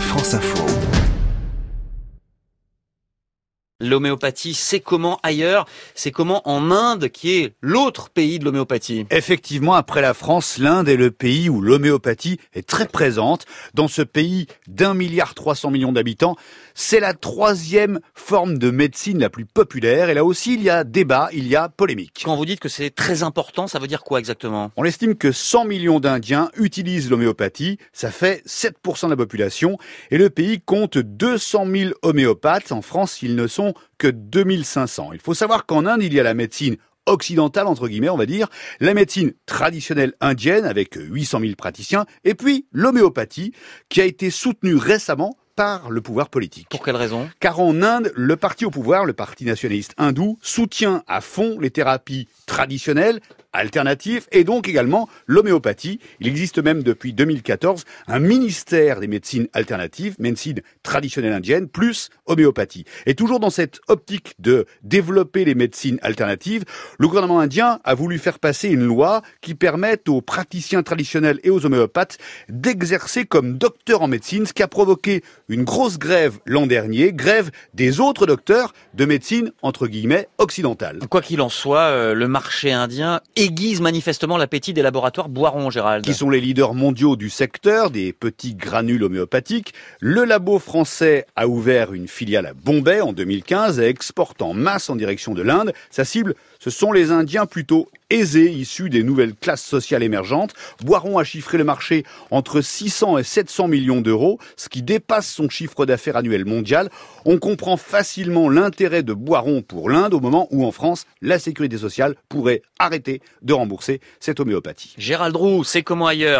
France Info. L'homéopathie, c'est comment ailleurs C'est comment en Inde, qui est l'autre pays de l'homéopathie Effectivement, après la France, l'Inde est le pays où l'homéopathie est très présente. Dans ce pays d'un milliard trois cents millions d'habitants, c'est la troisième forme de médecine la plus populaire. Et là aussi, il y a débat, il y a polémique. Quand vous dites que c'est très important, ça veut dire quoi exactement? On estime que 100 millions d'Indiens utilisent l'homéopathie. Ça fait 7% de la population. Et le pays compte 200 000 homéopathes. En France, ils ne sont que 2500. Il faut savoir qu'en Inde, il y a la médecine occidentale, entre guillemets, on va dire, la médecine traditionnelle indienne avec 800 000 praticiens, et puis l'homéopathie, qui a été soutenue récemment par le pouvoir politique. Pour quelle raison? Car en Inde, le parti au pouvoir, le parti nationaliste hindou, soutient à fond les thérapies traditionnelles, alternatives et donc également l'homéopathie. Il existe même depuis 2014 un ministère des médecines alternatives, médecine traditionnelle indienne, plus homéopathie. Et toujours dans cette optique de développer les médecines alternatives, le gouvernement indien a voulu faire passer une loi qui permette aux praticiens traditionnels et aux homéopathes d'exercer comme docteurs en médecine, ce qui a provoqué une grosse grève l'an dernier, grève des autres docteurs de médecine, entre guillemets, occidentale. Quoi qu'il en soit, euh, le marché indien aiguise manifestement l'appétit des laboratoires Boiron, Gérald. Qui sont les leaders mondiaux du secteur des petits granules homéopathiques. Le labo français a ouvert une filiale à Bombay en 2015 et exporte en masse en direction de l'Inde. Sa cible, ce sont les Indiens plutôt aisés, issus des nouvelles classes sociales émergentes. Boiron a chiffré le marché entre 600 et 700 millions d'euros, ce qui dépasse son chiffre d'affaires annuel mondial. On comprend facilement l'intérêt de Boiron pour l'Inde au moment où en France, la sécurité sociale pourrait arrêter de rembourser cette homéopathie. Gérald Roux, c'est comment ailleurs?